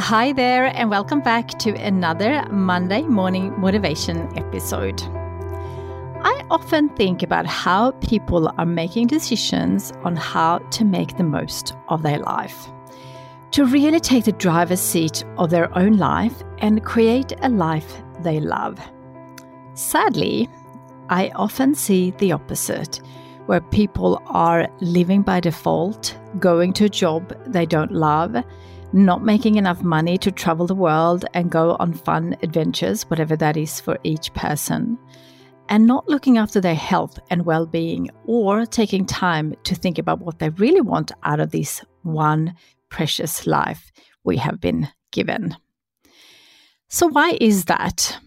Hi there, and welcome back to another Monday morning motivation episode. I often think about how people are making decisions on how to make the most of their life, to really take the driver's seat of their own life and create a life they love. Sadly, I often see the opposite, where people are living by default, going to a job they don't love not making enough money to travel the world and go on fun adventures, whatever that is for each person, and not looking after their health and well being or taking time to think about what they really want out of this one precious life we have been given. So, why is that?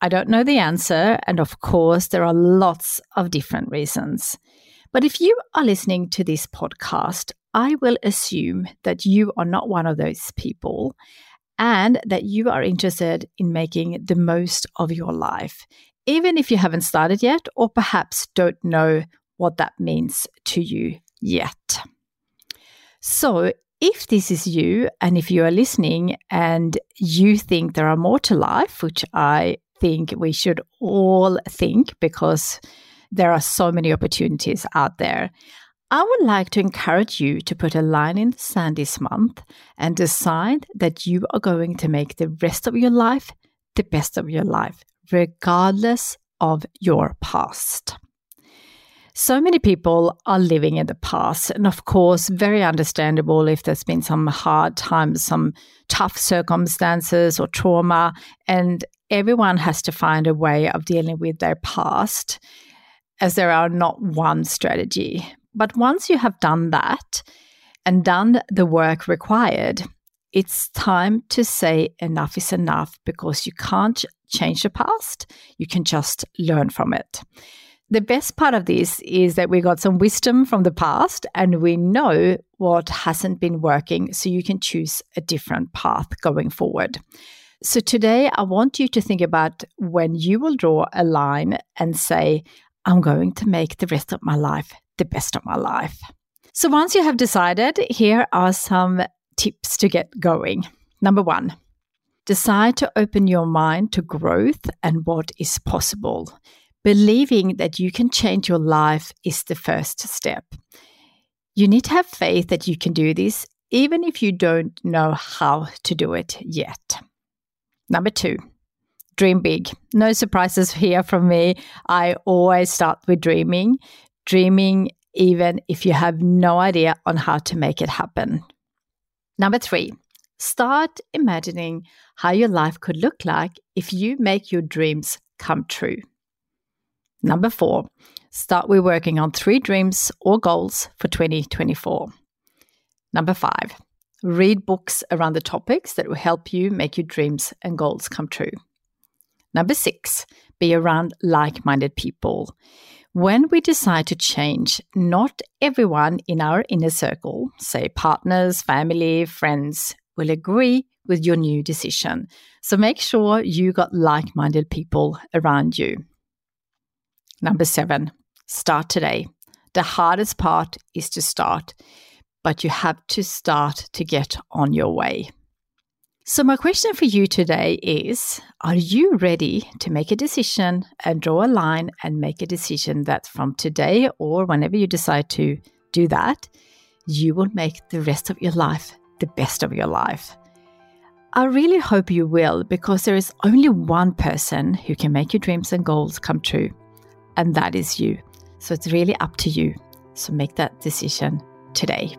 I don't know the answer, and of course, there are lots of different reasons. But if you are listening to this podcast, I will assume that you are not one of those people and that you are interested in making the most of your life, even if you haven't started yet, or perhaps don't know what that means to you yet. So, if this is you, and if you are listening and you think there are more to life, which I think we should all think because there are so many opportunities out there, I would like to encourage you to put a line in the sand this month and decide that you are going to make the rest of your life the best of your life, regardless of your past. So many people are living in the past, and of course, very understandable if there's been some hard times, some tough circumstances or trauma, and everyone has to find a way of dealing with their past, as there are not one strategy. But once you have done that and done the work required, it's time to say enough is enough because you can't change the past. You can just learn from it. The best part of this is that we got some wisdom from the past and we know what hasn't been working, so you can choose a different path going forward. So, today I want you to think about when you will draw a line and say, I'm going to make the rest of my life the best of my life. So once you have decided, here are some tips to get going. Number one, decide to open your mind to growth and what is possible. Believing that you can change your life is the first step. You need to have faith that you can do this, even if you don't know how to do it yet. Number two, dream big. No surprises here from me. I always start with dreaming dreaming even if you have no idea on how to make it happen. Number three, start imagining how your life could look like if you make your dreams come true. Number four, start with working on three dreams or goals for 2024. Number five, read books around the topics that will help you make your dreams and goals come true. Number six, be around like minded people. When we decide to change, not everyone in our inner circle, say partners, family, friends, will agree with your new decision. So make sure you got like minded people around you. Number seven, start today. The hardest part is to start, but you have to start to get on your way. So, my question for you today is Are you ready to make a decision and draw a line and make a decision that from today or whenever you decide to do that, you will make the rest of your life the best of your life? I really hope you will because there is only one person who can make your dreams and goals come true, and that is you. So, it's really up to you. So, make that decision today.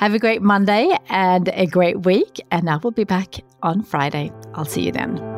Have a great Monday and a great week, and I will be back on Friday. I'll see you then.